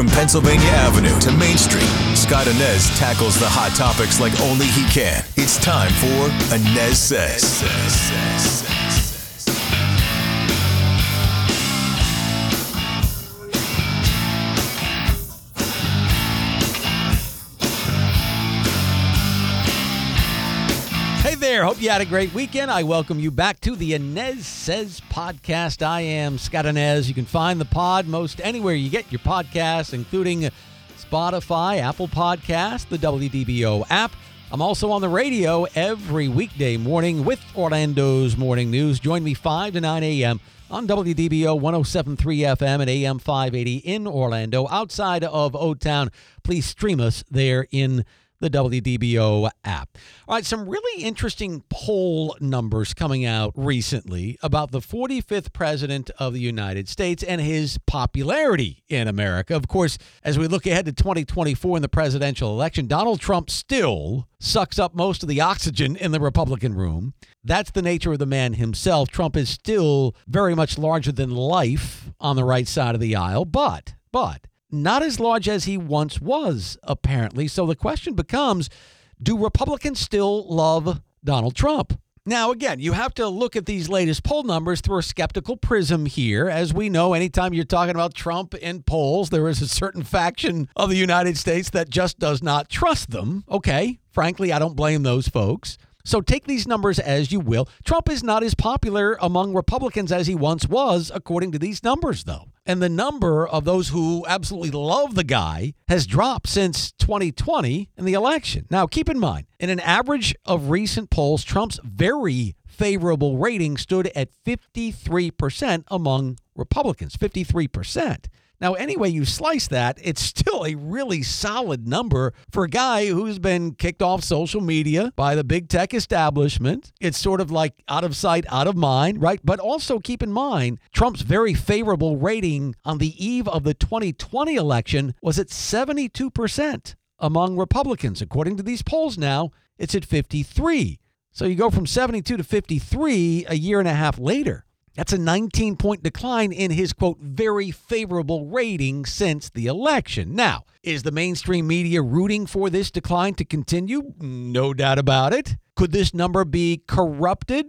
From Pennsylvania Avenue to Main Street, Scott Anez tackles the hot topics like only he can. It's time for Anez Says. There. Hope you had a great weekend. I welcome you back to the Anez Says podcast. I am Scott Anez. You can find the pod most anywhere you get your podcasts, including Spotify, Apple Podcast, the WDBO app. I'm also on the radio every weekday morning with Orlando's Morning News. Join me 5 to 9 a.m. on WDBO 1073 FM and AM 580 in Orlando. Outside of O Town, please stream us there in the WDBO app. All right, some really interesting poll numbers coming out recently about the 45th president of the United States and his popularity in America. Of course, as we look ahead to 2024 in the presidential election, Donald Trump still sucks up most of the oxygen in the Republican room. That's the nature of the man himself. Trump is still very much larger than life on the right side of the aisle, but but not as large as he once was, apparently. So the question becomes do Republicans still love Donald Trump? Now, again, you have to look at these latest poll numbers through a skeptical prism here. As we know, anytime you're talking about Trump in polls, there is a certain faction of the United States that just does not trust them. Okay, frankly, I don't blame those folks. So take these numbers as you will. Trump is not as popular among Republicans as he once was, according to these numbers, though. And the number of those who absolutely love the guy has dropped since 2020 in the election. Now, keep in mind, in an average of recent polls, Trump's very favorable rating stood at 53% among Republicans. 53%. Now, any way you slice that, it's still a really solid number for a guy who's been kicked off social media by the big tech establishment. It's sort of like out of sight, out of mind, right? But also keep in mind, Trump's very favorable rating on the eve of the 2020 election was at 72% among Republicans. According to these polls now, it's at 53. So you go from 72 to 53 a year and a half later. That's a 19 point decline in his quote, very favorable rating since the election. Now, is the mainstream media rooting for this decline to continue? No doubt about it. Could this number be corrupted?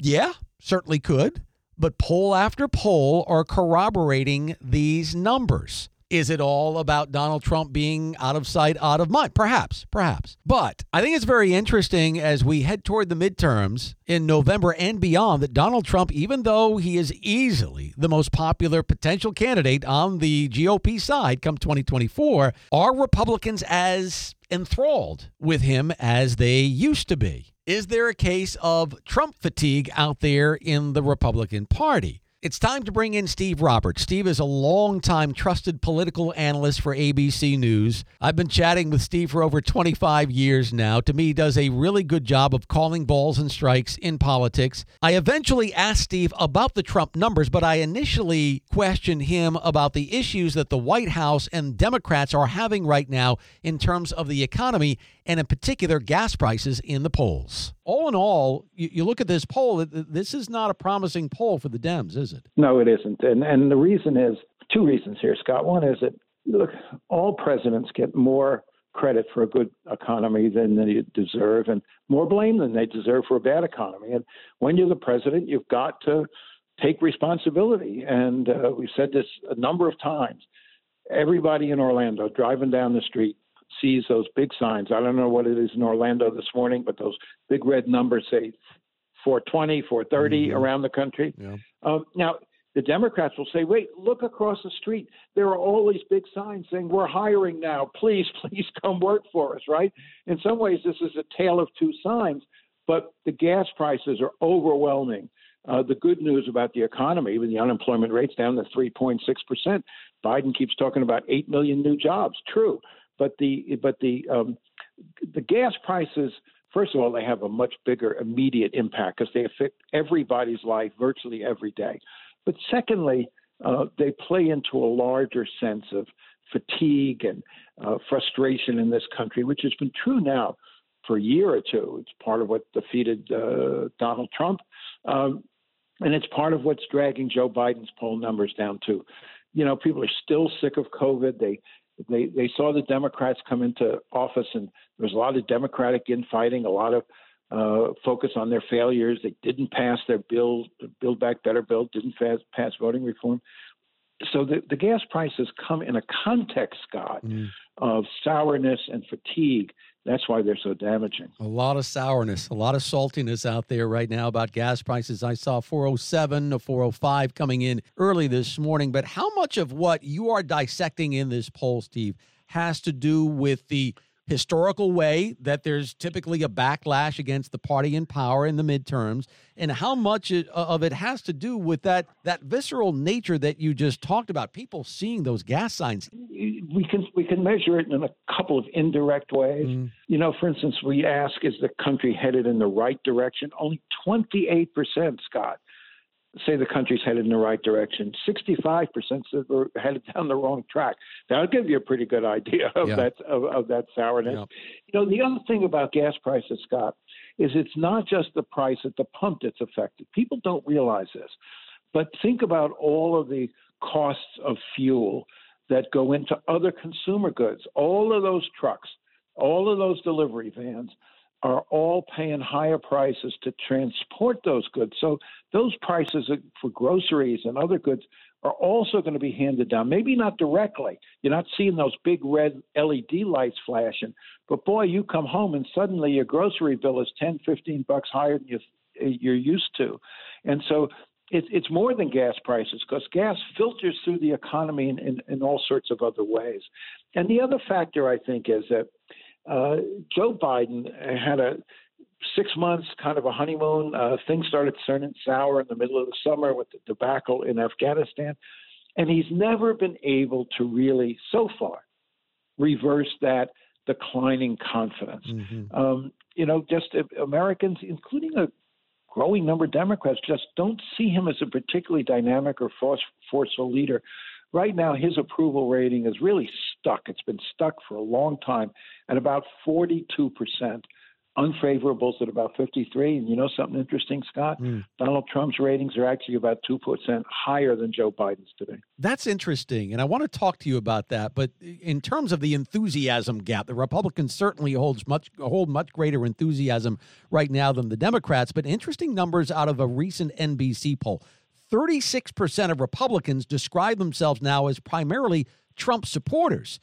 Yeah, certainly could. But poll after poll are corroborating these numbers. Is it all about Donald Trump being out of sight, out of mind? Perhaps, perhaps. But I think it's very interesting as we head toward the midterms in November and beyond that Donald Trump, even though he is easily the most popular potential candidate on the GOP side come 2024, are Republicans as enthralled with him as they used to be? Is there a case of Trump fatigue out there in the Republican Party? It's time to bring in Steve Roberts. Steve is a longtime trusted political analyst for ABC News. I've been chatting with Steve for over 25 years now. To me, he does a really good job of calling balls and strikes in politics. I eventually asked Steve about the Trump numbers, but I initially questioned him about the issues that the White House and Democrats are having right now in terms of the economy and in particular gas prices in the polls. All in all, you, you, look at this poll, this is not a promising poll for the Dems, is it? No, it isn't. And, and the reason is two reasons here, Scott. One is that, look, all presidents get more credit for a good economy than they deserve and more blame than they deserve for a bad economy. And when you're the president, you've got to take responsibility. And uh, we've said this a number of times. Everybody in Orlando driving down the street sees those big signs. I don't know what it is in Orlando this morning, but those big red numbers say 420, 430 mm-hmm. around the country. Yeah. Um, now, the Democrats will say, wait, look across the street. There are all these big signs saying, we're hiring now. Please, please come work for us, right? In some ways, this is a tale of two signs, but the gas prices are overwhelming. Uh, the good news about the economy, with the unemployment rates down to 3.6%, Biden keeps talking about 8 million new jobs. True. But the but the um, the gas prices, first of all, they have a much bigger immediate impact because they affect everybody's life virtually every day. But secondly, uh, they play into a larger sense of fatigue and uh, frustration in this country, which has been true now for a year or two. It's part of what defeated uh, Donald Trump. Um, and it's part of what's dragging Joe Biden's poll numbers down too. you know, people are still sick of COVID. They they they saw the Democrats come into office, and there was a lot of Democratic infighting, a lot of uh, focus on their failures. They didn't pass their bill, Build Back Better bill, didn't pass, pass voting reform. So the, the gas prices come in a context, Scott, mm. of sourness and fatigue. That's why they're so damaging. A lot of sourness, a lot of saltiness out there right now about gas prices. I saw 407 to 405 coming in early this morning. But how much of what you are dissecting in this poll, Steve, has to do with the historical way that there's typically a backlash against the party in power in the midterms and how much of it has to do with that that visceral nature that you just talked about people seeing those gas signs. We can we can measure it in a couple of indirect ways. Mm. you know for instance we ask is the country headed in the right direction? Only 28% scott say the country's headed in the right direction. 65% said we're headed down the wrong track. That'll give you a pretty good idea of yeah. that of, of, that sourness. Yeah. You know, the other thing about gas prices, Scott, is it's not just the price at the pump that's affected. People don't realize this, but think about all of the costs of fuel that go into other consumer goods. All of those trucks, all of those delivery vans are all paying higher prices to transport those goods. So those prices for groceries and other goods are also going to be handed down. Maybe not directly. You're not seeing those big red LED lights flashing, but boy, you come home and suddenly your grocery bill is 10, 15 bucks higher than you, you're used to. And so it's it's more than gas prices because gas filters through the economy in, in, in all sorts of other ways. And the other factor I think is that uh, Joe Biden had a six months kind of a honeymoon. Uh, things started turning sour in the middle of the summer with the debacle in Afghanistan. And he's never been able to really, so far, reverse that declining confidence. Mm-hmm. Um, you know, just uh, Americans, including a growing number of Democrats, just don't see him as a particularly dynamic or force, forceful leader Right now, his approval rating is really stuck. It's been stuck for a long time at about 42%. Unfavorables at about 53. And you know something interesting, Scott? Mm. Donald Trump's ratings are actually about 2% higher than Joe Biden's today. That's interesting. And I want to talk to you about that. But in terms of the enthusiasm gap, the Republicans certainly holds much hold much greater enthusiasm right now than the Democrats. But interesting numbers out of a recent NBC poll. 36% of Republicans describe themselves now as primarily Trump supporters.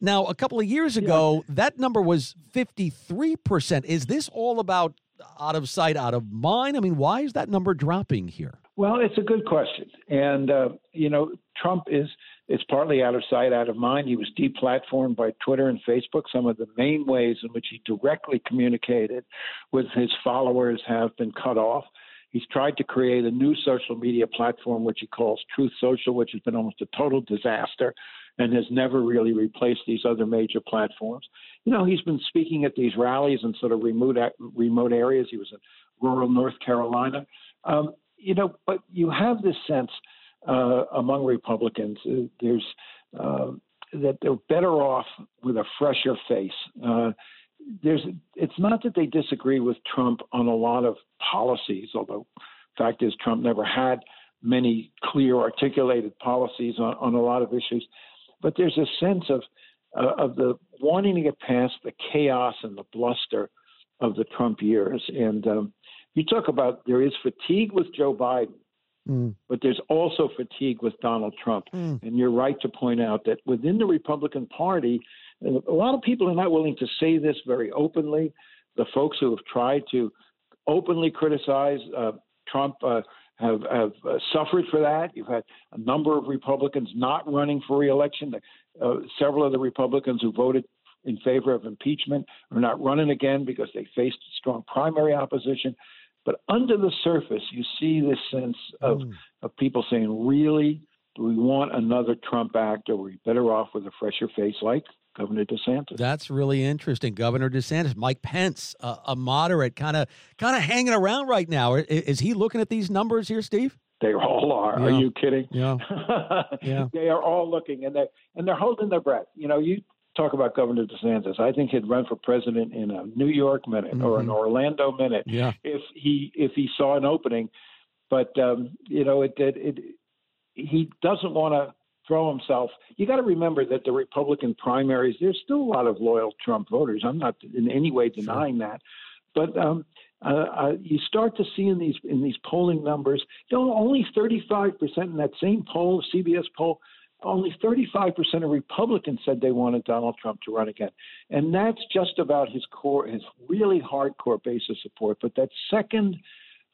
Now, a couple of years ago, yeah. that number was 53%. Is this all about out of sight, out of mind? I mean, why is that number dropping here? Well, it's a good question. And, uh, you know, Trump is it's partly out of sight, out of mind. He was deplatformed by Twitter and Facebook. Some of the main ways in which he directly communicated with his followers have been cut off. He's tried to create a new social media platform, which he calls Truth Social, which has been almost a total disaster and has never really replaced these other major platforms. You know, he's been speaking at these rallies in sort of remote remote areas. He was in rural North Carolina. Um, you know, but you have this sense uh, among Republicans uh, there's uh, that they're better off with a fresher face. There's it's not that they disagree with Trump on a lot of policies, although the fact is Trump never had many clear articulated policies on, on a lot of issues, but there's a sense of uh, of the wanting to get past the chaos and the bluster of the Trump years. And um, you talk about there is fatigue with Joe Biden, mm. but there's also fatigue with Donald Trump. Mm. And you're right to point out that within the Republican Party, a lot of people are not willing to say this very openly. The folks who have tried to openly criticize uh, Trump uh, have, have uh, suffered for that. You've had a number of Republicans not running for reelection. Uh, several of the Republicans who voted in favor of impeachment are not running again because they faced strong primary opposition. But under the surface, you see this sense of, mm. of people saying, really, do we want another Trump act? Or are we better off with a fresher face like Governor DeSantis. That's really interesting. Governor DeSantis, Mike Pence, uh, a moderate, kind of kind of hanging around right now. Is, is, he looking at these numbers here, Steve? They all are. Yeah. Are you kidding? Yeah. yeah. They are all looking, and they and they're holding their breath. You know, you talk about Governor DeSantis. I think he'd run for president in a New York minute mm-hmm. or an Orlando minute yeah. if he if he saw an opening. But um, you know, it, it, it he doesn't want to throw himself. You got to remember that the Republican primaries, there's still a lot of loyal Trump voters. I'm not in any way denying sure. that, but um, uh, uh, you start to see in these in these polling numbers, you know, only 35 percent in that same poll, CBS poll, only 35 percent of Republicans said they wanted Donald Trump to run again, and that's just about his core, his really hardcore base of support. But that second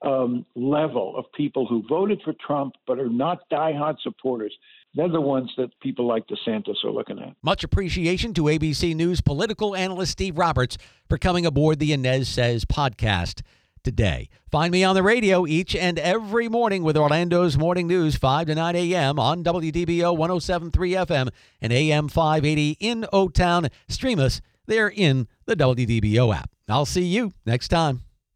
um, level of people who voted for Trump but are not diehard supporters. They're the ones that people like DeSantis are looking at. Much appreciation to ABC News political analyst Steve Roberts for coming aboard the Anez Says podcast today. Find me on the radio each and every morning with Orlando's Morning News, 5 to 9 a.m. on WDBO 1073 FM and AM 580 in O Town. Stream us there in the WDBO app. I'll see you next time.